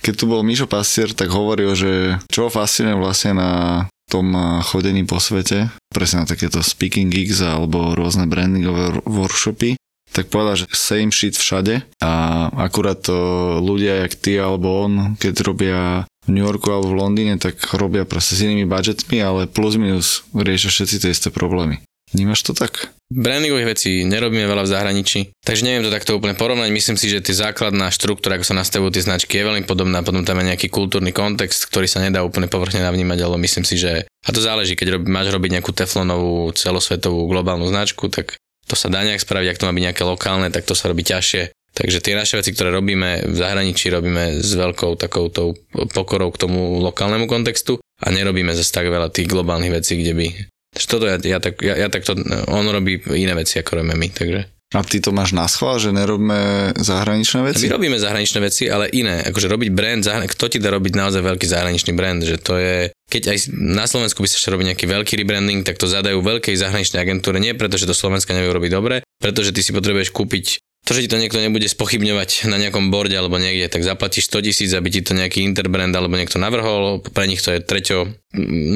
keď tu bol Mišo Pastier, tak hovoril, že čo ho fascinuje vlastne na tom chodení po svete, presne na takéto speaking gigs alebo rôzne brandingové workshopy, tak povedal, že same shit všade a akurát to ľudia jak ty alebo on, keď robia v New Yorku alebo v Londýne, tak robia proste s inými budgetmi, ale plus minus riešia všetci tie isté problémy. Vnímaš to tak? Brandingových vecí nerobíme veľa v zahraničí, takže neviem to takto úplne porovnať. Myslím si, že tie základná štruktúra, ako sa nastavujú tie značky, je veľmi podobná. Potom tam je nejaký kultúrny kontext, ktorý sa nedá úplne povrchne navnímať, ale myslím si, že a to záleží, keď rob, máš robiť nejakú teflonovú celosvetovú globálnu značku, tak to sa dá nejak spraviť, ak to má byť nejaké lokálne, tak to sa robí ťažšie. Takže tie naše veci, ktoré robíme v zahraničí, robíme s veľkou takouto pokorou k tomu lokálnemu kontextu a nerobíme zase tak veľa tých globálnych vecí, kde by toto ja, ja, tak, ja, ja takto, on robí iné veci, ako robíme my, takže... A ty to máš na schvál, že nerobíme zahraničné veci? My robíme zahraničné veci, ale iné. Akože robiť brand, kto ti dá robiť naozaj veľký zahraničný brand, že to je... Keď aj na Slovensku by sa ešte robiť nejaký veľký rebranding, tak to zadajú veľkej zahraničnej agentúre, nie preto, že to Slovenska nevie robiť dobre, pretože ty si potrebuješ kúpiť to, že ti to niekto nebude spochybňovať na nejakom borde alebo niekde, tak zaplatíš 100 tisíc, aby ti to nejaký interbrand alebo niekto navrhol. Pre nich to je treťo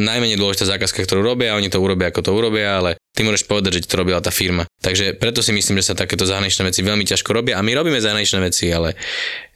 najmenej dôležitá zákazka, ktorú robia, oni to urobia ako to urobia, ale ty môžeš povedať, že to robila tá firma. Takže preto si myslím, že sa takéto zahraničné veci veľmi ťažko robia a my robíme zahraničné veci, ale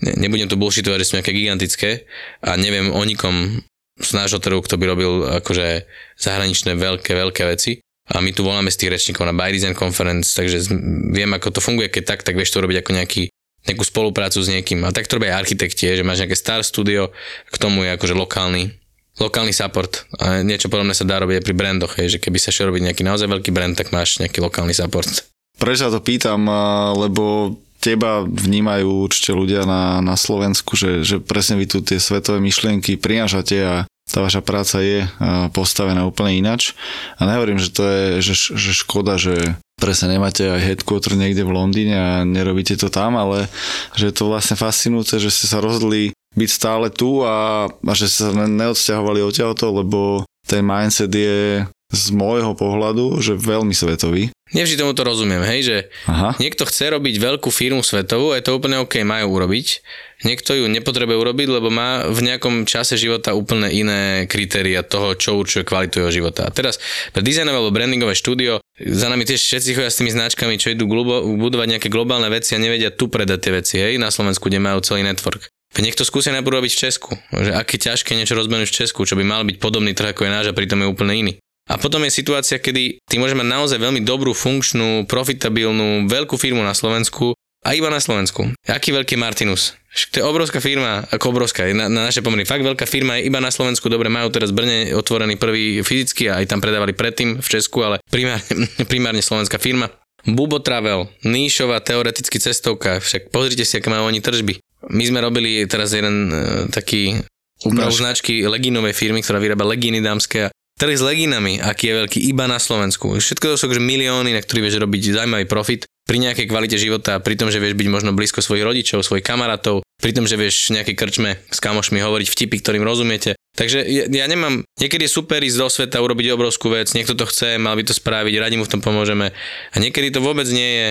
nebudem tu bullshitovať, že sú nejaké gigantické a neviem o nikom z nášho trhu, kto by robil akože zahraničné veľké, veľké veci a my tu voláme z tých rečníkov na By Design Conference, takže viem, ako to funguje, keď tak, tak vieš to robiť ako nejaký, nejakú spoluprácu s niekým. A tak to robia aj architekti, že máš nejaké star studio, k tomu je akože lokálny, lokálny support. A niečo podobné sa dá robiť aj pri brandoch, je, že keby sa šiel robiť nejaký naozaj veľký brand, tak máš nejaký lokálny support. Prečo sa to pýtam, lebo teba vnímajú určite ľudia na, na Slovensku, že, že presne vy tu tie svetové myšlienky prinášate a tá vaša práca je postavená úplne inač. A nehovorím, že to je že, že škoda, že presne nemáte aj headquarter niekde v Londýne a nerobíte to tam, ale že je to vlastne fascinujúce, že ste sa rozhodli byť stále tu a, a že ste sa neodsťahovali odtiaľto, lebo ten mindset je z môjho pohľadu, že veľmi svetový. Nevždy tomu to rozumiem, hej, že Aha. niekto chce robiť veľkú firmu svetovú a je to úplne OK, majú urobiť. Niekto ju nepotrebuje urobiť, lebo má v nejakom čase života úplne iné kritéria toho, čo určuje kvalitu jeho života. A teraz pre dizajnové alebo brandingové štúdio, za nami tiež všetci chodia s tými značkami, čo idú globo, budovať nejaké globálne veci a nevedia tu predať tie veci, hej, na Slovensku, kde majú celý network. Niekto skúsia najprv robiť v Česku, že aké ťažké niečo rozbehnúť v Česku, čo by mal byť podobný trh ako je náš a pritom je úplne iný. A potom je situácia, kedy ty môžeš mať naozaj veľmi dobrú, funkčnú, profitabilnú, veľkú firmu na Slovensku a iba na Slovensku. Aký veľký Martinus? To je obrovská firma, ako obrovská, na, na naše pomery. Fakt veľká firma je iba na Slovensku, dobre, majú teraz v Brne otvorený prvý fyzicky a aj tam predávali predtým v Česku, ale primárne, primárne slovenská firma. Bubo Travel, níšová teoreticky cestovka, však pozrite si, aké majú oni tržby. My sme robili teraz jeden uh, taký úpravu značky legínovej firmy, ktorá vyrába legíny dámske a trh s leginami, aký je veľký iba na Slovensku. Všetko to sú že milióny, na ktorých vieš robiť zaujímavý profit pri nejakej kvalite života, pri tom, že vieš byť možno blízko svojich rodičov, svojich kamarátov, pri tom, že vieš nejaké krčme s kamošmi hovoriť vtipy, ktorým rozumiete. Takže ja, ja nemám, niekedy je super ísť do sveta, urobiť obrovskú vec, niekto to chce, mal by to spraviť, radi mu v tom pomôžeme. A niekedy to vôbec nie je,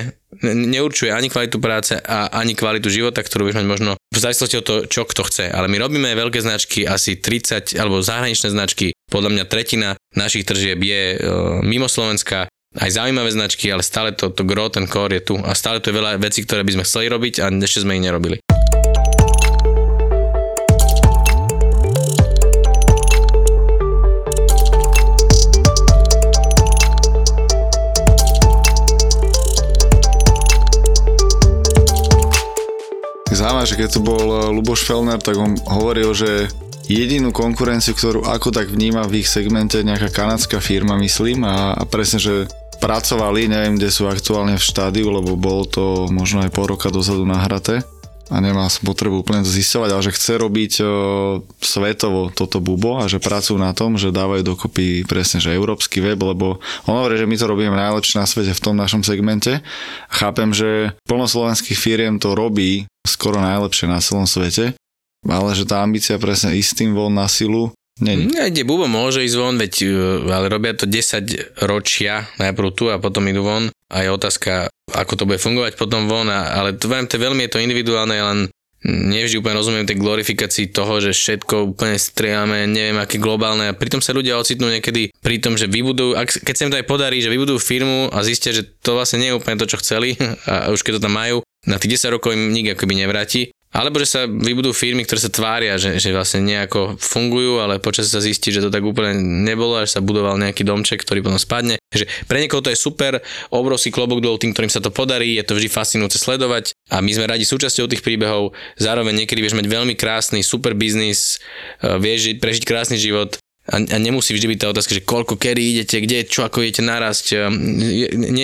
neurčuje ani kvalitu práce a ani kvalitu života, ktorú vieš mať možno v závislosti od toho, čo kto chce. Ale my robíme veľké značky, asi 30 alebo zahraničné značky. Podľa mňa tretina našich tržieb je e, mimo Slovenska, aj zaujímavé značky, ale stále to, to gro, ten core je tu a stále to je veľa vecí, ktoré by sme chceli robiť a ešte sme ich nerobili. Zaujímavé, že keď tu bol eh, Luboš Felner, tak on hovoril, že jedinú konkurenciu, ktorú ako tak vníma v ich segmente nejaká kanadská firma, myslím, a, a presne, že pracovali, neviem, kde sú aktuálne v štádiu, lebo bolo to možno aj pol roka dozadu nahraté a nemá potrebu úplne to zistovať, ale že chce robiť o, svetovo toto bubo a že pracujú na tom, že dávajú dokopy presne, že európsky web, lebo on hovorí, že my to robíme najlepšie na svete v tom našom segmente. Chápem, že plno slovenských firiem to robí skoro najlepšie na celom svete, ale že tá ambícia presne istým von na silu Není. Kde Bubo môže ísť von, veď, e, ale robia to 10 ročia, najprv tu a potom idú von. A je otázka, ako to bude fungovať potom von, ale to, to veľmi je to individuálne, len nevždy úplne rozumiem tej glorifikácii toho, že všetko úplne strieľame, neviem aké globálne a pritom sa ľudia ocitnú niekedy pri tom, že vybudujú, ak, keď sa im to aj podarí, že vybudujú firmu a zistia, že to vlastne nie je úplne to, čo chceli a už keď to tam majú, na tých 10 rokov im nik akoby nevráti alebo že sa vybudú firmy, ktoré sa tvária, že, že vlastne nejako fungujú, ale počas sa zistí, že to tak úplne nebolo, až sa budoval nejaký domček, ktorý potom spadne. Že pre niekoho to je super, obrovský klobok dolu tým, ktorým sa to podarí, je to vždy fascinujúce sledovať a my sme radi súčasťou tých príbehov. Zároveň niekedy vieš mať veľmi krásny, super biznis, e, vieš prežiť krásny život a, nemusí vždy byť tá otázka, že koľko, kedy idete, kde, čo, ako idete narásť. E,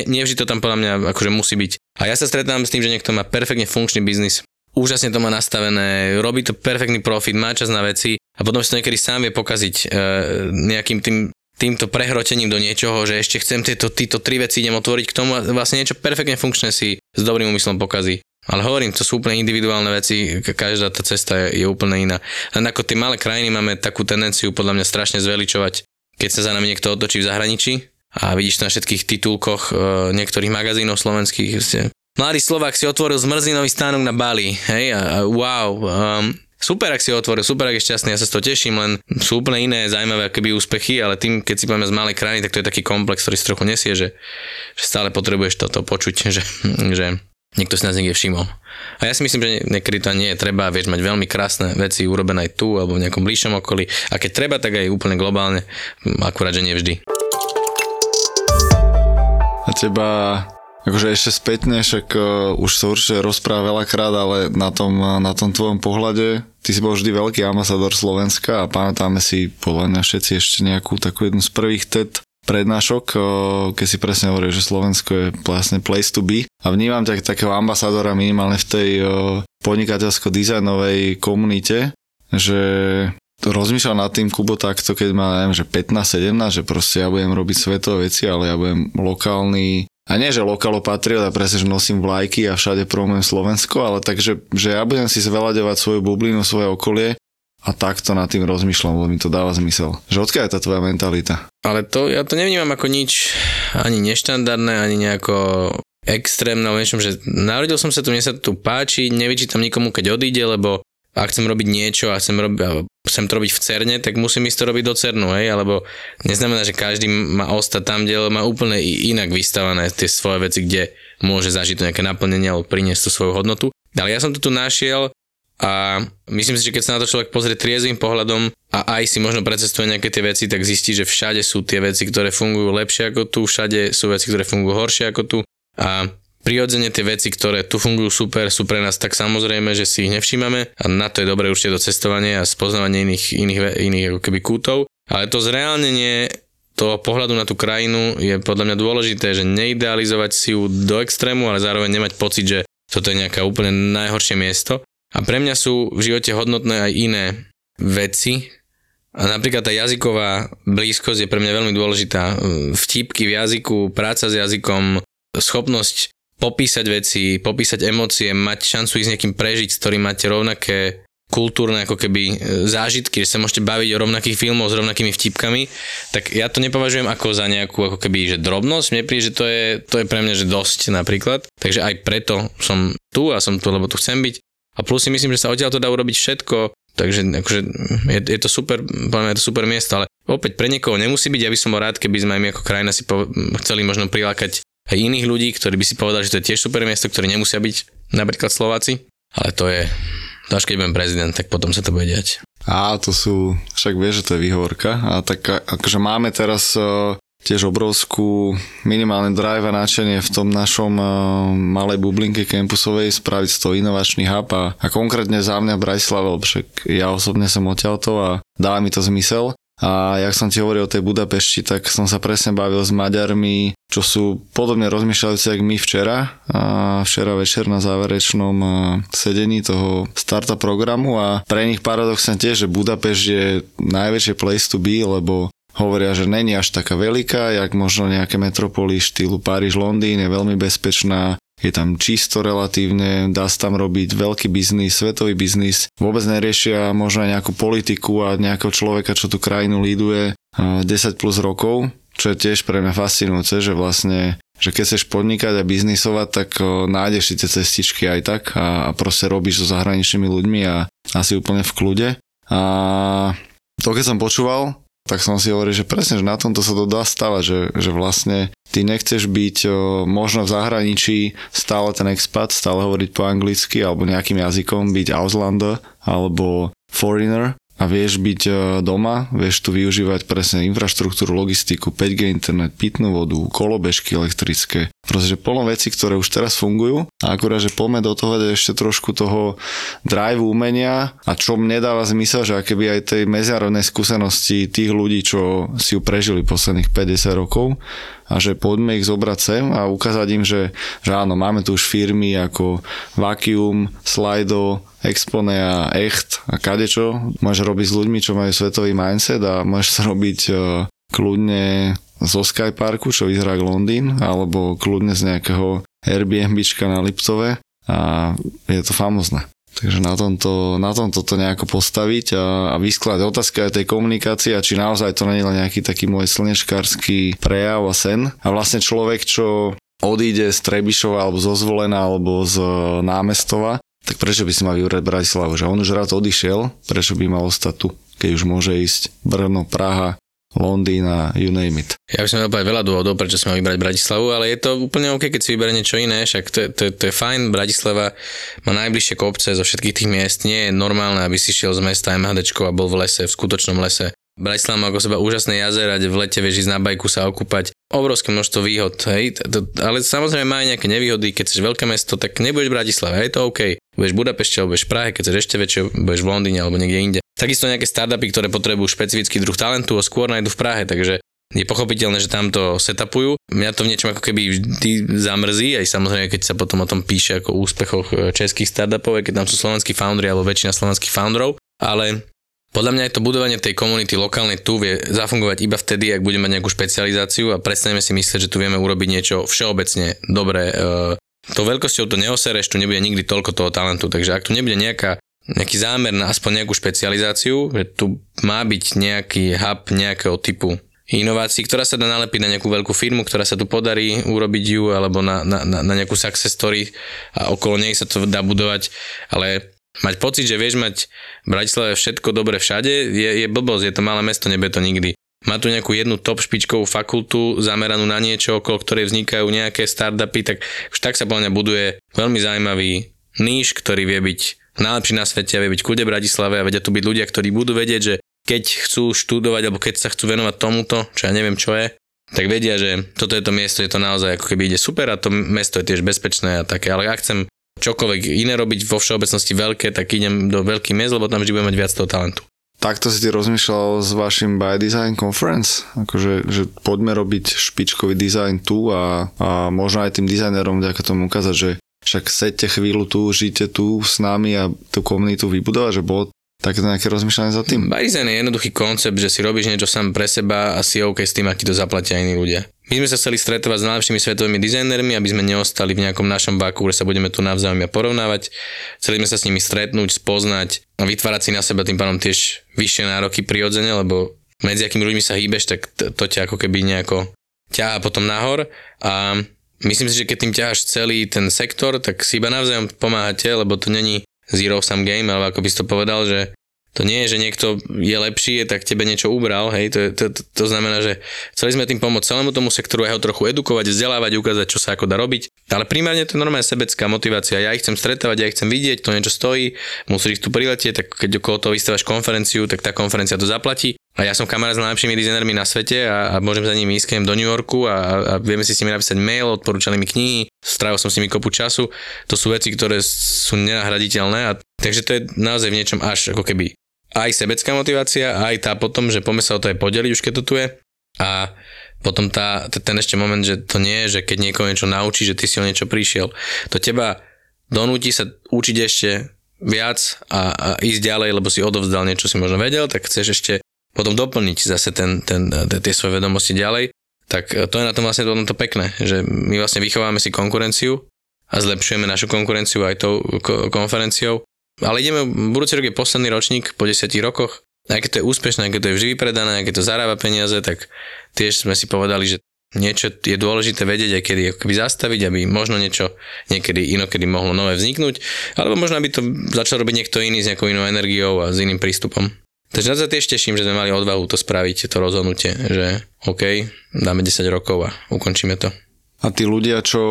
nie, to tam podľa mňa akože musí byť. A ja sa stretám s tým, že niekto má perfektne funkčný biznis, úžasne to má nastavené, robí to perfektný profit, má čas na veci a potom si to niekedy sám vie pokaziť e, nejakým tým týmto prehrotením do niečoho, že ešte chcem tieto, tieto tri veci idem otvoriť k tomu a vlastne niečo perfektne funkčné si s dobrým úmyslom pokazí. Ale hovorím, to sú úplne individuálne veci, každá tá cesta je, je úplne iná. Len ako tie malé krajiny máme takú tendenciu podľa mňa strašne zveličovať, keď sa za nami niekto otočí v zahraničí a vidíš na všetkých titulkoch e, niektorých magazínov slovenských, Mladý Slovák si otvoril zmrzlinový stánok na Bali, hej, a, a wow, um, super, ak si ho otvoril, super, ak je šťastný, ja sa z toho teším, len sú úplne iné zaujímavé akoby úspechy, ale tým, keď si povieme z malej krajiny, tak to je taký komplex, ktorý si trochu nesie, že, že stále potrebuješ toto počuť, že, že niekto si nás niekde všimol. A ja si myslím, že niekedy to nie je treba, vieš, mať veľmi krásne veci urobené aj tu alebo v nejakom bližšom okolí. A keď treba, tak aj úplne globálne, akurát, že nie vždy. A teba Akože ešte spätne, však uh, už sa určite rozpráva veľakrát, ale na tom, uh, na tom tvojom pohľade, ty si bol vždy veľký ambasador Slovenska a pamätáme si podľa mňa všetci ešte nejakú takú jednu z prvých TED prednášok, uh, keď si presne hovorí, že Slovensko je vlastne place to be. A vnímam ťa takého ambasadora minimálne v tej uh, podnikateľsko-dizajnovej komunite, že rozmýšľal nad tým Kubo takto, keď má, neviem, že 15-17, že proste ja budem robiť svetové veci, ale ja budem lokálny a nie, že lokalopatriot a presne, že nosím vlajky a všade promujem Slovensko, ale takže, že ja budem si zveľaďovať svoju bublinu, svoje okolie a takto nad tým rozmýšľam, lebo mi to dáva zmysel. Že odkiaľ je tá tvoja mentalita? Ale to, ja to nevnímam ako nič ani neštandardné, ani nejako extrémne, ale niečom, že narodil som sa tu, mne sa tu páči, nevyčítam nikomu, keď odíde, lebo ak chcem robiť niečo a chcem, robiť, chcem to robiť v Cerne, tak musím ísť to robiť do Cernu, hej, alebo neznamená, že každý má ostať tam, kde má úplne inak vystavané tie svoje veci, kde môže zažiť to nejaké naplnenie alebo priniesť tú svoju hodnotu. Ale ja som to tu našiel a myslím si, že keď sa na to človek pozrie triezvým pohľadom a aj si možno precestuje nejaké tie veci, tak zistí, že všade sú tie veci, ktoré fungujú lepšie ako tu, všade sú veci, ktoré fungujú horšie ako tu a prirodzene tie veci, ktoré tu fungujú super, sú pre nás tak samozrejme, že si ich nevšímame a na to je dobré určite to cestovanie a spoznávanie iných, iných, iných ako keby kútov. Ale to zreálnenie toho pohľadu na tú krajinu je podľa mňa dôležité, že neidealizovať si ju do extrému, ale zároveň nemať pocit, že toto je nejaké úplne najhoršie miesto. A pre mňa sú v živote hodnotné aj iné veci, a napríklad tá jazyková blízkosť je pre mňa veľmi dôležitá. Vtipky v jazyku, práca s jazykom, schopnosť popísať veci, popísať emócie, mať šancu ísť s niekým prežiť, s ktorým máte rovnaké kultúrne ako keby e, zážitky, že sa môžete baviť o rovnakých filmoch s rovnakými vtipkami, tak ja to nepovažujem ako za nejakú ako keby, že drobnosť, mne príde, že to je, to je pre mňa, že dosť napríklad, takže aj preto som tu a som tu, lebo tu chcem byť. A plus si myslím, že sa odtiaľ to dá urobiť všetko, takže akože je, je to super, poviem, je to super miesto, ale opäť pre niekoho nemusí byť, ja by som bol rád, keby sme aj my ako krajina si po, chceli možno prilákať aj iných ľudí, ktorí by si povedali, že to je tiež super miesto, ktoré nemusia byť napríklad Slováci, ale to je, až keď budem prezident, tak potom sa to bude diať. Á, to sú, však vieš, že to je výhovorka. A tak akože máme teraz uh, tiež obrovskú minimálne drive a náčenie v tom našom uh, malej bublinke campusovej spraviť z toho inovačný hub a, a konkrétne za mňa Bratislava, však ja osobne som odtiaľto a dá mi to zmysel. A jak som ti hovoril o tej Budapešti, tak som sa presne bavil s Maďarmi, čo sú podobne rozmýšľajúci, ako my včera. A včera večer na záverečnom sedení toho startup programu a pre nich paradoxne tiež, že Budapešť je najväčšie place to be, lebo hovoria, že není až taká veľká, jak možno nejaké metropoly štýlu Paríž, Londýn, je veľmi bezpečná, je tam čisto relatívne, dá sa tam robiť veľký biznis, svetový biznis. Vôbec neriešia možno aj nejakú politiku a nejakého človeka, čo tú krajinu líduje 10 plus rokov, čo je tiež pre mňa fascinujúce, že vlastne že keď chceš podnikať a biznisovať, tak nájdeš si tie cestičky aj tak a, a proste robíš so zahraničnými ľuďmi a asi úplne v kľude. A to keď som počúval, tak som si hovoril, že presne, že na tomto sa to dá stavať, že, že vlastne ty nechceš byť o, možno v zahraničí stále ten expat, stále hovoriť po anglicky alebo nejakým jazykom, byť Auslander alebo foreigner, a vieš byť e, doma, vieš tu využívať presne infraštruktúru, logistiku, 5G internet, pitnú vodu, kolobežky elektrické. Proste, že plno veci, ktoré už teraz fungujú. A akurát, že poďme do toho ešte trošku toho drive umenia. A čo mne dáva zmysel, že aké by aj tej medzinárodnej skúsenosti tých ľudí, čo si ju prežili posledných 50 rokov. A že poďme ich zobrať sem a ukázať im, že, že áno, máme tu už firmy ako Vacuum, Slido, Expone a Echt a kadečo. Môžeš robiť s ľuďmi, čo majú svetový mindset a môžeš sa robiť uh, kľudne zo Skyparku, čo vyzerá Londýn, alebo kľudne z nejakého Airbnbčka na Liptove a je to famozne. Takže na tomto, na tomto to nejako postaviť a, a vyskladať. Otázka je tej komunikácie, či naozaj to nie len nejaký taký môj slnečkársky prejav a sen. A vlastne človek, čo odíde z Trebišova alebo zo Zvolena alebo z Námestova, tak prečo by si mal vybrať Bratislavu? Že on už rád odišiel, prečo by mal ostať tu, keď už môže ísť Brno, Praha, Londýn a you name it. Ja by som mal veľa dôvodov, prečo mal vybrať Bratislavu, ale je to úplne OK, keď si vyberie niečo iné, však to, to, to je fajn, Bratislava má najbližšie kopce zo všetkých tých miest, nie je normálne, aby si šiel z mesta MHD a bol v lese, v skutočnom lese. Bratislava má ako seba úžasné jazera, kde v lete vieš ísť na bajku sa okúpať. Obrovské množstvo výhod, hej, ale samozrejme má aj nejaké nevýhody, keď chceš veľké mesto, tak nebudeš v Bratislave, je to OK. Budeš v Budapešti alebo budeš v Prahe, keď chceš ešte väčšie, budeš v Londýne alebo niekde inde. Takisto nejaké startupy, ktoré potrebujú špecifický druh talentu a skôr nájdu v Prahe, takže je pochopiteľné, že tam to setupujú. Mňa to v niečom ako keby vždy zamrzí, aj samozrejme, keď sa potom o tom píše ako o úspechoch e, českých startupov, keď tam sú slovenskí foundry alebo väčšina slovenských founderov, ale podľa mňa aj to budovanie tej komunity lokálnej tu vie zafungovať iba vtedy, ak budeme mať nejakú špecializáciu a prestaneme si myslieť, že tu vieme urobiť niečo všeobecne dobré. E, to veľkosťou to neosereš, tu nebude nikdy toľko toho talentu, takže ak tu nebude nejaká nejaký zámer na aspoň nejakú špecializáciu, že tu má byť nejaký hub nejakého typu inovácií, ktorá sa dá nalepiť na nejakú veľkú firmu, ktorá sa tu podarí urobiť ju, alebo na, na, na nejakú success story a okolo nej sa to dá budovať, ale mať pocit, že vieš mať v Bratislave všetko dobre všade, je, je blbosť, je to malé mesto, nebude to nikdy. Má tu nejakú jednu top špičkovú fakultu zameranú na niečo, okolo ktorej vznikajú nejaké startupy, tak už tak sa podľa buduje veľmi zaujímavý níž, ktorý vie byť najlepší na svete a vie byť kľude Bratislave a vedia tu byť ľudia, ktorí budú vedieť, že keď chcú študovať alebo keď sa chcú venovať tomuto, čo ja neviem čo je, tak vedia, že toto je to miesto, je to naozaj ako keby ide super a to mesto je tiež bezpečné a také, ale ak chcem čokoľvek iné robiť vo všeobecnosti veľké, tak idem do veľkých miest, lebo tam vždy budem mať viac toho talentu. Takto si ty rozmýšľal s vašim By Design Conference? Akože, že poďme robiť špičkový dizajn tu a, a možno aj tým dizajnerom vďaka tomu ukázať, že však sedte chvíľu tu, žite tu s nami a tú komunitu vybudovať, že bolo takéto nejaké rozmýšľanie za tým? Barizen je jednoduchý koncept, že si robíš niečo sám pre seba a si OK s tým, aký to zaplatia iní ľudia. My sme sa chceli stretovať s najlepšími svetovými dizajnermi, aby sme neostali v nejakom našom váku, kde sa budeme tu navzájom porovnávať. Chceli sme sa s nimi stretnúť, spoznať a vytvárať si na seba tým pánom tiež vyššie nároky prirodzene, lebo medzi akými ľuďmi sa hýbeš, tak to, to ťa ako keby nejako ťaha potom nahor a Myslím si, že keď tým ťaháš celý ten sektor, tak si iba navzájom pomáhate, lebo to není zero sum game, alebo ako by si to povedal, že to nie je, že niekto je lepší, tak tebe niečo ubral, hej, to, to, to, to znamená, že chceli sme tým pomôcť celému tomu sektoru a ho trochu edukovať, vzdelávať, ukázať, čo sa ako dá robiť. Ale primárne to je normálne sebecká motivácia. Ja ich chcem stretávať, ja ich chcem vidieť, to niečo stojí, musíš ich tu priletieť, tak keď okolo toho vystaváš konferenciu, tak tá konferencia to zaplatí. A ja som kamarát s najlepšími dizajnermi na svete a, a môžem za nimi ísť do New Yorku a, a vieme si s nimi napísať mail, odporúčali mi knihy, strávil som s nimi kopu času. To sú veci, ktoré sú nenahraditeľné. A, takže to je naozaj v niečom až ako keby aj sebecká motivácia, aj tá potom, že poďme sa o to aj podeliť už keď to tu je. A potom tá, ten ešte moment, že to nie je, že keď niekoho niečo naučí, že ty si o niečo prišiel. To teba donúti sa učiť ešte viac a, a ísť ďalej, lebo si odovzdal niečo, si možno vedel, tak chceš ešte potom doplniť zase ten, ten, tie svoje vedomosti ďalej, tak to je na tom vlastne to pekné, že my vlastne vychováme si konkurenciu a zlepšujeme našu konkurenciu aj tou konferenciou. Ale ideme, budúci rok je posledný ročník po 10 rokoch aké to je úspešné, aké to je vždy vypredané, aké to zarába peniaze, tak tiež sme si povedali, že niečo je dôležité vedieť aj kedy akoby zastaviť, aby možno niečo niekedy inokedy mohlo nové vzniknúť, alebo možno aby to začal robiť niekto iný s nejakou inou energiou a s iným prístupom. Takže na to tiež teším, že sme mali odvahu to spraviť, to rozhodnutie, že OK, dáme 10 rokov a ukončíme to. A tí ľudia, čo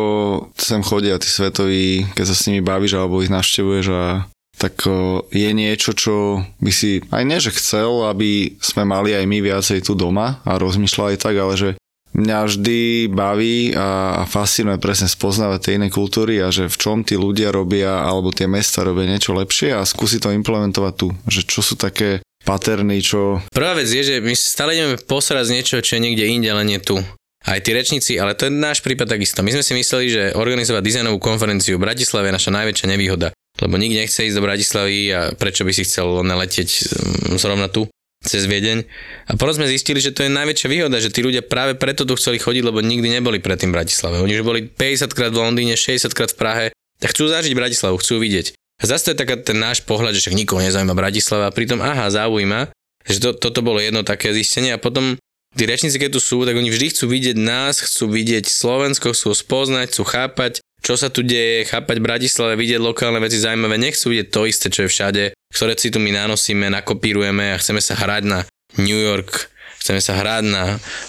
sem chodia, tí svetoví, keď sa s nimi bavíš alebo ich navštevuješ a tak je niečo, čo by si aj že chcel, aby sme mali aj my viacej tu doma a rozmýšľali tak, ale že mňa vždy baví a, fascinuje presne spoznávať tie iné kultúry a že v čom tí ľudia robia alebo tie mesta robia niečo lepšie a skúsi to implementovať tu. Že čo sú také paterny, čo... Prvá vec je, že my stále ideme posrať z niečo, čo je niekde inde, len nie tu. Aj tí rečníci, ale to je náš prípad takisto. My sme si mysleli, že organizovať dizajnovú konferenciu v Bratislave je naša najväčšia nevýhoda. Lebo nikto nechce ísť do Bratislavy a prečo by si chcel naleteť mm, zrovna tu cez Viedeň. A potom sme zistili, že to je najväčšia výhoda, že tí ľudia práve preto tu chceli chodiť, lebo nikdy neboli predtým v Bratislave. Oni už boli 50 krát v Londýne, 60 krát v Prahe, tak chcú zažiť Bratislavu, chcú vidieť. A zase to je taká ten náš pohľad, že však nikoho nezaujíma Bratislava, a pritom aha, zaujíma, že to, toto bolo jedno také zistenie a potom tí rečníci, keď tu sú, tak oni vždy chcú vidieť nás, chcú vidieť Slovensko, chcú spoznať, chcú chápať, čo sa tu deje, chápať Bratislave, vidieť lokálne veci zaujímavé, nechcú vidieť to isté, čo je všade, ktoré si tu my nanosíme, nakopírujeme a chceme sa hrať na New York, chceme sa hrať na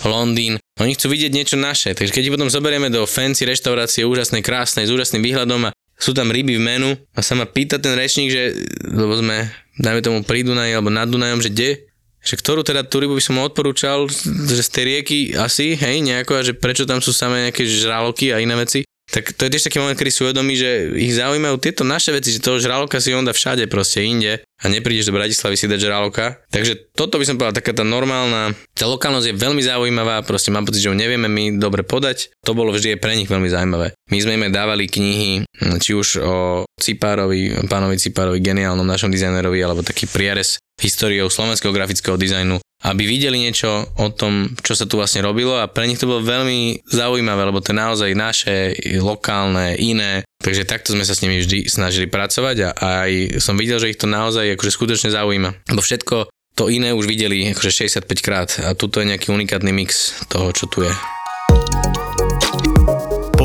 Londýn. Oni chcú vidieť niečo naše, takže keď ich potom zoberieme do fancy reštaurácie, úžasnej, krásnej, s úžasným výhľadom a sú tam ryby v menu a sa ma pýta ten rečník, že, lebo sme, dajme tomu pri Dunaji alebo nad Dunajom, že kde, že ktorú teda tú rybu by som odporúčal, že z tej rieky asi, hej, nejako, a že prečo tam sú samé nejaké žraloky a iné veci tak to je tiež taký moment, kedy sú vedomí, že ich zaujímajú tieto naše veci, že toho žraloka si on dá všade proste inde a neprídeš do Bratislavy si dať žraloka. Takže toto by som povedal, taká tá normálna, tá lokálnosť je veľmi zaujímavá, proste mám pocit, že ju nevieme my dobre podať. To bolo vždy aj pre nich veľmi zaujímavé. My sme im dávali knihy, či už o Cipárovi, pánovi Cipárovi, geniálnom našom dizajnerovi, alebo taký prierez históriou slovenského grafického dizajnu aby videli niečo o tom, čo sa tu vlastne robilo a pre nich to bolo veľmi zaujímavé, lebo to je naozaj naše, lokálne, iné. Takže takto sme sa s nimi vždy snažili pracovať a aj som videl, že ich to naozaj akože skutočne zaujíma. Lebo všetko to iné už videli akože 65 krát a tuto je nejaký unikátny mix toho, čo tu je.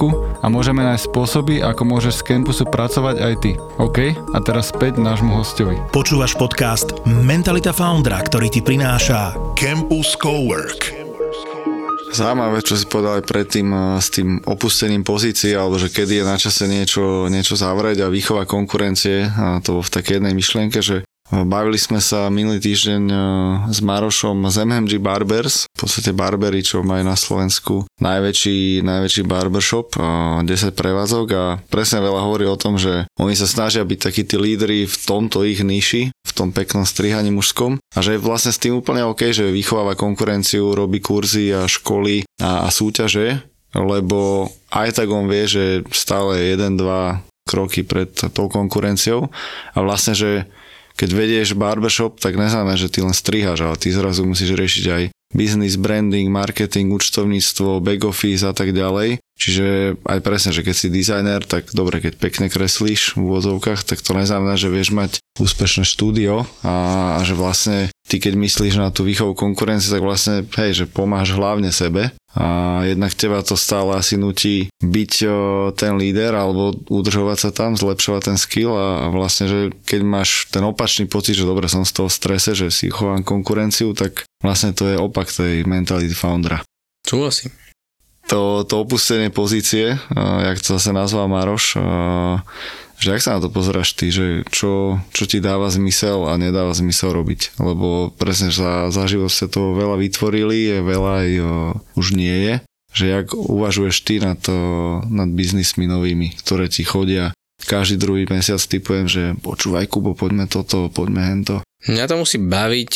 hlavičku a môžeme nájsť spôsoby, ako môžeš z campusu pracovať aj ty. OK? A teraz späť nášmu hostovi. Počúvaš podcast Mentalita Foundra, ktorý ti prináša Campus Cowork. Zaujímavé, čo si povedal aj predtým eh, s tým opustením pozície, alebo že kedy je na čase niečo, niečo zavrieť a výchova konkurencie. A to v takej jednej myšlienke, že Bavili sme sa minulý týždeň e, s Marošom z MMG Barbers, v podstate barbery, čo majú na Slovensku najväčší, najväčší barbershop, 10 e, prevádzok a presne veľa hovorí o tom, že oni sa snažia byť takí tí lídry v tomto ich niši, v tom peknom strihaní mužskom. A že je vlastne s tým úplne OK, že vychováva konkurenciu, robí kurzy a školy a, a súťaže, lebo aj tak on vie, že stále jeden, dva kroky pred tou konkurenciou. A vlastne, že keď vedieš barbershop, tak neznamená, že ty len strihaš, ale ty zrazu musíš riešiť aj business, branding, marketing, účtovníctvo, back office a tak ďalej. Čiže aj presne, že keď si dizajner, tak dobre, keď pekne kreslíš v úvodzovkách, tak to neznamená, že vieš mať úspešné štúdio a, a že vlastne ty keď myslíš na tú výchovu konkurencie, tak vlastne, hej, že pomáhaš hlavne sebe a jednak teba to stále asi nutí byť ten líder alebo udržovať sa tam, zlepšovať ten skill a vlastne, že keď máš ten opačný pocit, že dobre som z toho strese, že si chovám konkurenciu, tak vlastne to je opak tej mentality foundera. Súhlasím. To, to opustenie pozície, jak to zase nazval Maroš, že ak sa na to pozeráš ty, že čo, čo ti dáva zmysel a nedáva zmysel robiť. Lebo presne za, za život ste to veľa vytvorili, je veľa aj o, už nie je. Že jak uvažuješ ty nad, nad biznismi novými, ktoré ti chodia, každý druhý mesiac typujem, že počúvaj Kubo, poďme toto, poďme hento. Mňa to musí baviť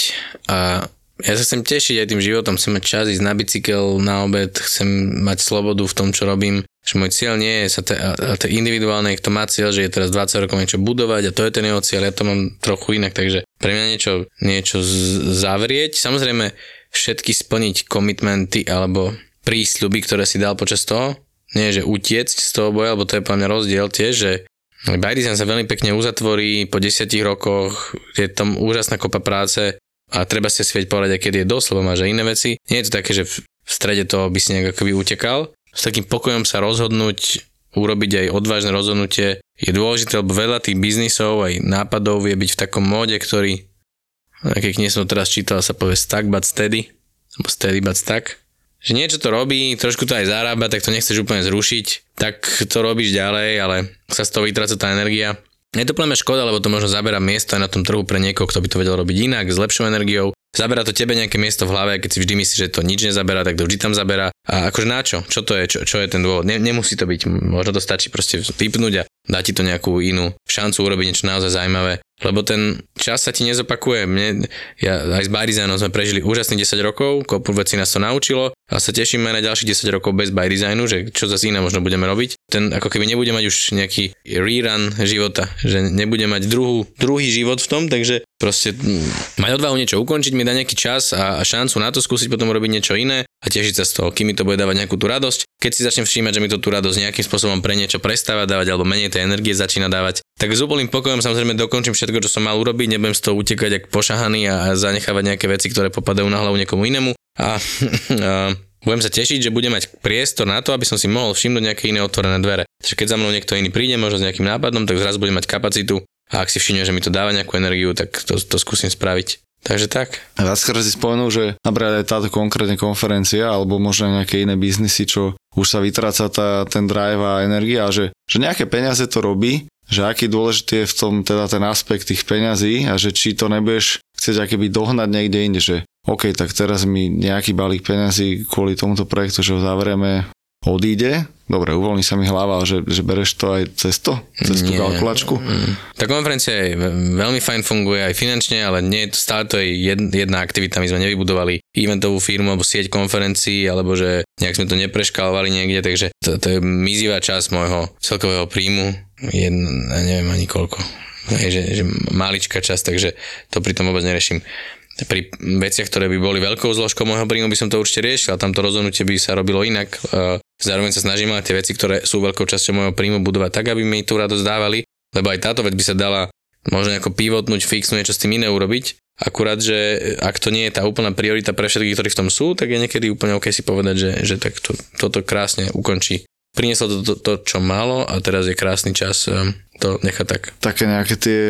a ja sa chcem tešiť aj tým životom, chcem mať čas ísť na bicykel na obed, chcem mať slobodu v tom, čo robím. Že môj cieľ nie je sa te, a to individuálne, kto má cieľ, že je teraz 20 rokov niečo budovať a to je ten jeho cieľ, ja to mám trochu inak, takže pre mňa niečo, niečo zavrieť, samozrejme všetky splniť komitmenty alebo prísľuby, ktoré si dal počas toho, nie že utiecť z toho boja, lebo to je pre mňa rozdiel tiež, že by design sa veľmi pekne uzatvorí, po desiatich rokoch je tam úžasná kopa práce a treba si svieť povedať, aké je dosť, lebo máš aj iné veci. Nie je to také, že v strede toho by si nejak akoby utekal. S takým pokojom sa rozhodnúť, urobiť aj odvážne rozhodnutie je dôležité, lebo veľa tých biznisov aj nápadov vie byť v takom móde, ktorý, keď knihe som teraz čítal, sa povie stack but steady, alebo steady but stack že niečo to robí, trošku to aj zarába, tak to nechceš úplne zrušiť, tak to robíš ďalej, ale sa z toho vytráca tá energia. Je to plne škoda, lebo to možno zabera miesto aj na tom trhu pre niekoho, kto by to vedel robiť inak, s lepšou energiou. Zabera to tebe nejaké miesto v hlave, keď si vždy myslíš, že to nič nezaberá, tak to vždy tam zaberá. A akože na čo? Čo to je? Čo, čo je ten dôvod? Ne, nemusí to byť. Možno to stačí proste vypnúť a dá ti to nejakú inú šancu urobiť niečo naozaj zaujímavé lebo ten čas sa ti nezopakuje. Mne, ja aj s Bydesignom sme prežili úžasných 10 rokov, kopu vecí nás to naučilo a sa tešíme na ďalších 10 rokov bez Bydesignu, že čo zase iné možno budeme robiť. Ten ako keby nebude mať už nejaký rerun života, že nebude mať druhú, druhý život v tom, takže proste mm, mať odvahu niečo ukončiť, mi dá nejaký čas a, a šancu na to skúsiť potom robiť niečo iné a tešiť sa z toho, kým mi to bude dávať nejakú tú radosť. Keď si začnem všímať, že mi to tú radosť nejakým spôsobom pre niečo prestáva dávať alebo menej tej energie začína dávať, tak s úplným pokojom samozrejme dokončím všetko, čo som mal urobiť, nebudem z toho utekať ako pošahaný a zanechávať nejaké veci, ktoré popadajú na hlavu niekomu inému. A, a budem sa tešiť, že budem mať priestor na to, aby som si mohol všimnúť nejaké iné otvorené dvere. Takže keď za mnou niekto iný príde, možno s nejakým nápadom, tak zrazu budem mať kapacitu a ak si všimne, že mi to dáva nejakú energiu, tak to, to skúsim spraviť. Takže tak. Viackrát si spomenul, že napríklad aj táto konkrétne konferencia alebo možno nejaké iné biznisy, čo už sa vytráca tá, ten drive a energia, že, že nejaké peniaze to robí, že aký dôležitý je v tom teda ten aspekt tých peňazí a že či to nebudeš chcieť akéby dohnať niekde inde, že OK, tak teraz mi nejaký balík peňazí kvôli tomuto projektu, že ho zavrieme, odíde, dobre, uvoľní sa mi hlava, že, že bereš to aj cez to, cez tú kalkulačku. Tá konferencia je veľmi fajn funguje aj finančne, ale nie, stále to je jedna aktivita. My sme nevybudovali eventovú firmu alebo sieť konferencií, alebo že nejak sme to nepreškalovali niekde, takže to, to je mizivá časť môjho celkového príjmu. Jedna, neviem ani koľko. Je, že, že maličká časť, takže to pri tom vôbec nereším pri veciach, ktoré by boli veľkou zložkou môjho príjmu, by som to určite riešil a tamto rozhodnutie by sa robilo inak. Zároveň sa snažím aj tie veci, ktoré sú veľkou časťou môjho príjmu budovať tak, aby mi tú radosť dávali, lebo aj táto vec by sa dala možno ako pivotnúť, fixnúť, niečo s tým iné urobiť. Akurát, že ak to nie je tá úplná priorita pre všetkých, ktorí v tom sú, tak je niekedy úplne OK si povedať, že, že tak to, toto krásne ukončí. Prinieslo to, to, to, čo malo a teraz je krásny čas ehm, to nechať tak. Také nejaké tie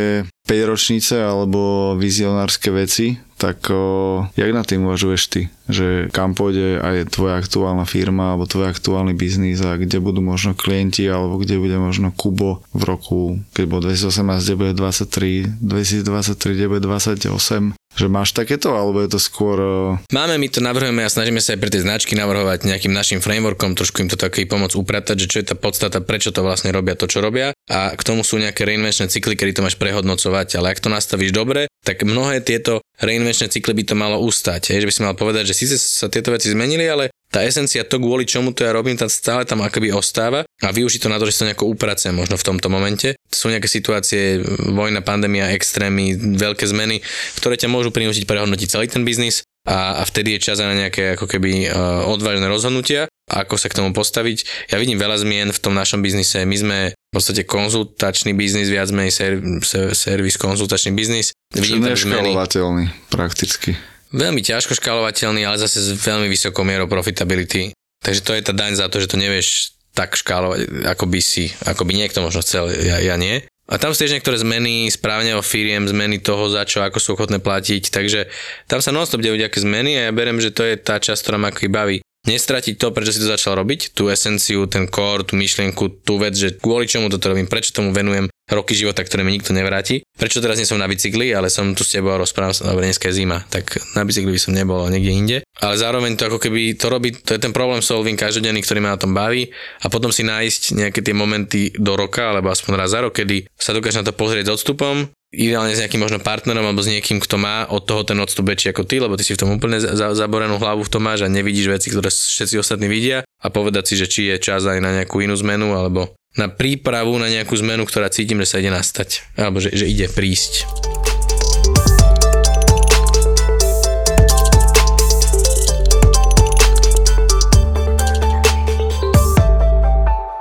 5 ročnice alebo vizionárske veci, tak o, jak na tým uvažuješ ty? Že kam pôjde aj tvoja aktuálna firma alebo tvoj aktuálny biznis a kde budú možno klienti alebo kde bude možno Kubo v roku, keď bude 2018, kde bude 23, 2023, kde bude 28 že máš takéto, alebo je to skôr... Máme, my to navrhujeme a snažíme sa aj pre tie značky navrhovať nejakým našim frameworkom, trošku im to taký pomoc upratať, že čo je tá podstata, prečo to vlastne robia to, čo robia. A k tomu sú nejaké reinvenčné cykly, kedy to máš prehodnocovať, ale ak to nastavíš dobre, tak mnohé tieto reinvenčné cykly by to malo ustať. Je, že by si mal povedať, že síce sa tieto veci zmenili, ale tá esencia, to kvôli čomu to ja robím, tam stále tam akoby ostáva a využiť to na to, že sa nejako upracem možno v tomto momente. Sú nejaké situácie, vojna, pandémia, extrémy, veľké zmeny, ktoré ťa môžu prinútiť prehodnotiť celý ten biznis a, a vtedy je čas na nejaké ako keby uh, odvážne rozhodnutia, ako sa k tomu postaviť. Ja vidím veľa zmien v tom našom biznise. My sme v podstate konzultačný biznis, viac menej ser, ser, servis, konzultačný biznis. Vidím tam zmeny. prakticky veľmi ťažko škálovateľný, ale zase s veľmi vysokou mierou profitability. Takže to je tá daň za to, že to nevieš tak škálovať, ako by si, ako by niekto možno chcel, ja, ja nie. A tam sú tiež niektoré zmeny správne o firiem, zmeny toho, za čo, ako sú ochotné platiť, takže tam sa non-stop dejú nejaké zmeny a ja berem, že to je tá časť, ktorá ma baví. Nestratiť to, prečo si to začal robiť, tú esenciu, ten core, tú myšlienku, tú vec, že kvôli čomu toto robím, prečo tomu venujem roky života, ktoré mi nikto nevráti. Prečo teraz nie som na bicykli, ale som tu s tebou a rozprávam sa, dobre, dneska je zima, tak na bicykli by som nebol niekde inde. Ale zároveň to ako keby to robí, to je ten problém solving každodenný, ktorý ma na tom baví a potom si nájsť nejaké tie momenty do roka, alebo aspoň raz za rok, kedy sa dokáže na to pozrieť s odstupom ideálne s nejakým možno partnerom alebo s niekým, kto má od toho ten odstup väčší ako ty, lebo ty si v tom úplne za, zaborenú hlavu v tom máš a nevidíš veci, ktoré všetci ostatní vidia a povedať si, že či je čas aj na nejakú inú zmenu alebo na prípravu na nejakú zmenu, ktorá cítim, že sa ide nastať alebo že, že ide prísť.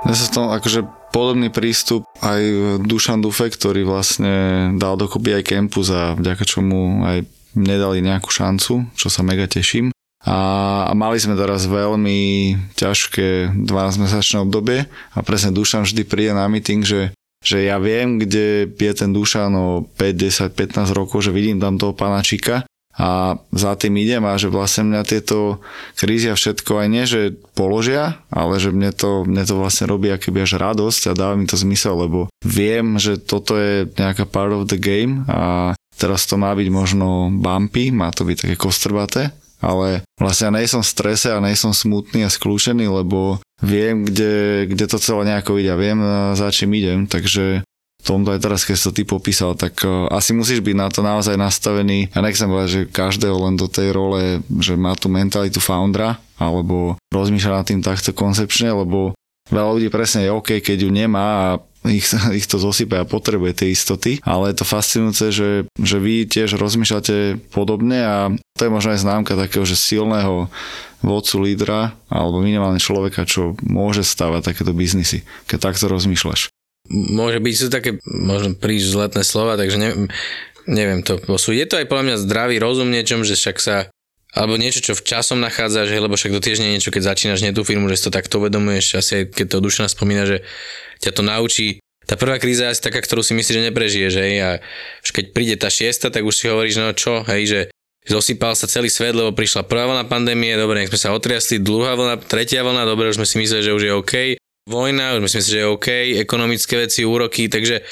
Ja sa v tom akože podobný prístup aj Dušan Dufe, ktorý vlastne dal dokopy aj Campus a vďaka čomu aj mne dali nejakú šancu, čo sa mega teším. A, mali sme teraz veľmi ťažké 12-mesačné obdobie a presne Dušan vždy príde na meeting, že že ja viem, kde je ten Dušan o 5, 10, 15 rokov, že vidím tam toho pána Čika a za tým idem a že vlastne mňa tieto krízy a všetko aj nie, že položia, ale že mne to, mne to vlastne robí akoby až radosť a dáva mi to zmysel, lebo viem, že toto je nejaká part of the game a teraz to má byť možno bumpy, má to byť také kostrbaté, ale vlastne ja nejsom v strese a nejsom smutný a skľúčený, lebo viem, kde, kde to celé nejako ide a viem, za čím idem, takže tomto aj teraz, keď to ty popísal, tak uh, asi musíš byť na to naozaj nastavený. Ja nechcem povedať, že každého len do tej role, že má tú mentalitu foundera, alebo rozmýšľa nad tým takto koncepčne, lebo veľa ľudí presne je OK, keď ju nemá a ich, ich to zosype a potrebuje tie istoty, ale je to fascinujúce, že, že vy tiež rozmýšľate podobne a to je možno aj známka takého, že silného vodcu lídra alebo minimálne človeka, čo môže stavať takéto biznisy, keď takto rozmýšľaš môže byť, sú také možno príliš zletné slova, takže neviem, neviem to posúť. Je to aj podľa mňa zdravý rozum niečom, že však sa alebo niečo, čo v časom nachádzaš, lebo však to tiež nie je niečo, keď začínaš nie tú firmu, že si to takto uvedomuješ, asi aj keď to dušná spomína, že ťa to naučí. Tá prvá kríza je asi taká, ktorú si myslíš, že neprežiješ, hej, a už keď príde tá šiesta, tak už si hovoríš, no čo, hej, že zosypal sa celý svet, lebo prišla prvá vlna pandémie, dobre, nech sme sa otriasli, druhá vlna, tretia vlna, dobre, už sme si mysleli, že už je OK, vojna, už myslím si, že je OK, ekonomické veci, úroky, takže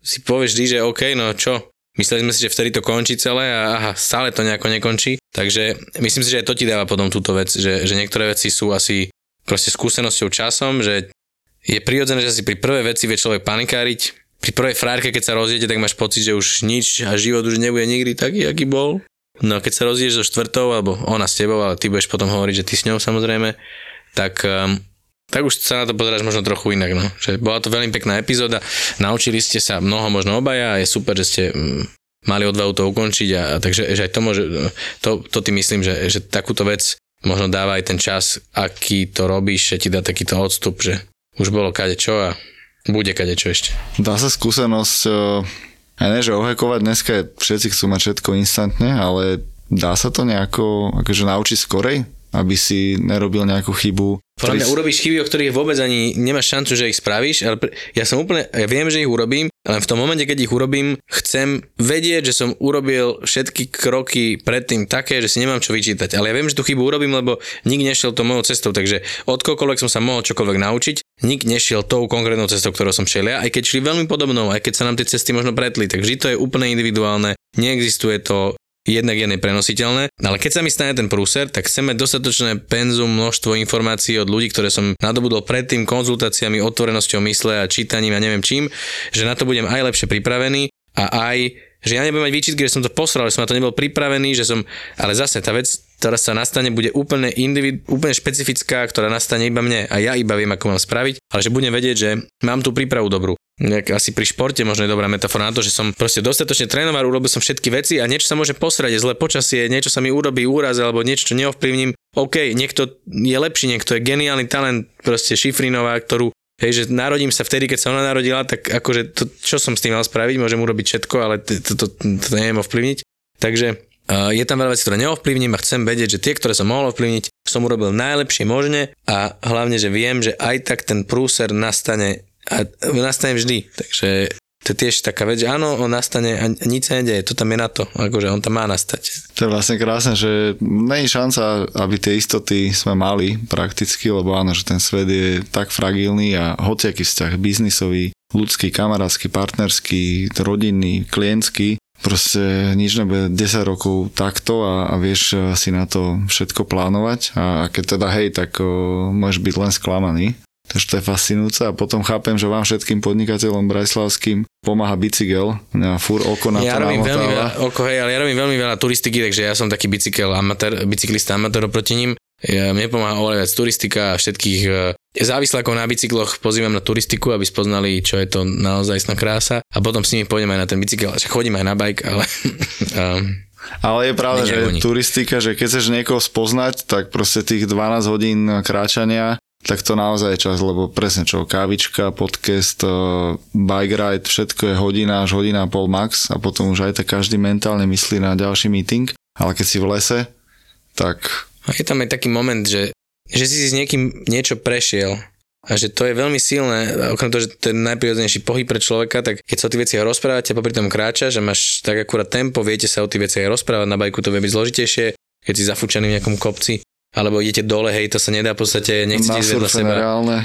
si povieš vždy, že OK, no čo, Mysleli sme si, že vtedy to končí celé a aha, stále to nejako nekončí. Takže myslím si, že aj to ti dáva potom túto vec, že, že niektoré veci sú asi proste skúsenosťou časom, že je prirodzené, že si pri prvej veci vie človek panikáriť. Pri prvej frárke, keď sa rozjede, tak máš pocit, že už nič a život už nebude nikdy taký, aký bol. No keď sa rozješ so štvrtou, alebo ona s tebou, ale ty budeš potom hovoriť, že ty s ňou samozrejme, tak um, tak už sa na to pozeráš možno trochu inak. No. Že bola to veľmi pekná epizóda, naučili ste sa mnoho možno obaja a je super, že ste mm, mali odvahu to ukončiť a, a takže že aj to môže, to, to ty myslím, že, že takúto vec možno dáva aj ten čas, aký to robíš, že ti dá takýto odstup, že už bolo kade čo a bude kade čo ešte. Dá sa skúsenosť, ja ne, že ohekovať dneska všetci chcú mať všetko instantne, ale dá sa to nejako akože naučiť skorej? Aby si nerobil nejakú chybu. Podľa mňa urobíš chyby, o ktorých vôbec ani nemáš šancu, že ich spravíš, ale ja som úplne, ja viem, že ich urobím, ale v tom momente, keď ich urobím, chcem vedieť, že som urobil všetky kroky predtým také, že si nemám čo vyčítať. Ale ja viem, že tú chybu urobím, lebo nik nešiel to mojou cestou, takže od koľkoľvek som sa mohol čokoľvek naučiť, nik nešiel tou konkrétnou cestou, ktorou som šiel ja, aj keď šli veľmi podobnou, aj keď sa nám tie cesty možno pretli, tak vždy to je úplne individuálne, neexistuje to jednak je neprenositeľné. Ale keď sa mi stane ten prúser, tak chceme dostatočné penzum, množstvo informácií od ľudí, ktoré som nadobudol predtým konzultáciami, otvorenosťou mysle a čítaním a neviem čím, že na to budem aj lepšie pripravený a aj že ja nebudem mať výčitky, že som to posral, že som na to nebol pripravený, že som, ale zase tá vec, ktorá sa nastane, bude úplne, individ, úplne špecifická, ktorá nastane iba mne a ja iba viem, ako mám spraviť, ale že budem vedieť, že mám tú prípravu dobrú nejak asi pri športe možno je dobrá metafora na to, že som proste dostatočne trénoval, urobil som všetky veci a niečo sa môže posrať, je zlé počasie, niečo sa mi urobí úraz alebo niečo, čo neovplyvním. OK, niekto je lepší, niekto je geniálny talent, proste Šifrinová, ktorú Hej, že narodím sa vtedy, keď sa ona narodila, tak akože to, čo som s tým mal spraviť, môžem urobiť všetko, ale to, to, to, to neviem ovplyvniť. Takže je tam veľa vecí, ktoré neovplyvním a chcem vedieť, že tie, ktoré som mohol ovplyvniť, som urobil najlepšie možne a hlavne, že viem, že aj tak ten prúser nastane a nastane vždy. Takže to je tiež taká vec, že áno, on nastane a nič sa nedeje, to tam je na to, akože on tam má nastať. To je vlastne krásne, že je šanca, aby tie istoty sme mali prakticky, lebo áno, že ten svet je tak fragilný a hociaký vzťah biznisový, ľudský, kamarátsky, partnerský, rodinný, klientský, proste nič nebude 10 rokov takto a, a vieš si na to všetko plánovať a, a keď teda hej, tak o, môžeš byť len sklamaný. Takže to je fascinujúce a potom chápem, že vám všetkým podnikateľom brajslavským pomáha bicykel, ja fur oko na ja robím veľmi veľa, oko, hej, ale ja robím veľmi veľa turistiky, takže ja som taký bicykel amatér, bicyklista amatér proti ním. Mne pomáha oveľa viac turistika a všetkých e, závislákov na bicykloch. Pozývam na turistiku, aby spoznali, čo je to naozaj krása. A potom s nimi pôjdem aj na ten bicykel. Chodím aj na bike, ale... ale je pravda, že turistika, že keď chceš niekoho spoznať, tak proste tých 12 hodín kráčania tak to naozaj je čas, lebo presne čo, kávička, podcast, eh, bike ride, všetko je hodina až hodina a pol max a potom už aj tak každý mentálne myslí na ďalší meeting, ale keď si v lese, tak... A je tam aj taký moment, že, že si s niekým niečo prešiel a že to je veľmi silné, okrem toho, že to je najprirodzenejší pohyb pre človeka, tak keď sa o tých veciach rozprávate a popri tom kráča, že máš tak akurát tempo, viete sa o tých veciach rozprávať, na bajku to vie byť zložitejšie, keď si zafúčaný v nejakom kopci, alebo idete dole, hej, to sa nedá v podstate, nechcete ísť vedľa seba. Reálne.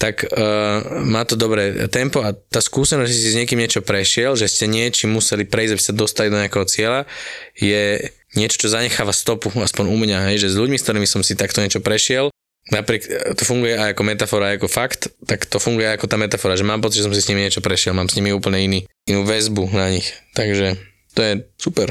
Tak uh, má to dobré tempo a tá skúsenosť, že si s niekým niečo prešiel, že ste niečím museli prejsť, aby sa dostali do nejakého cieľa, je niečo, čo zanecháva stopu, aspoň u mňa, hej, že s ľuďmi, s ktorými som si takto niečo prešiel, napriek to funguje aj ako metafora, aj ako fakt, tak to funguje aj ako tá metafora, že mám pocit, že som si s nimi niečo prešiel, mám s nimi úplne iný, inú väzbu na nich. Takže to je super.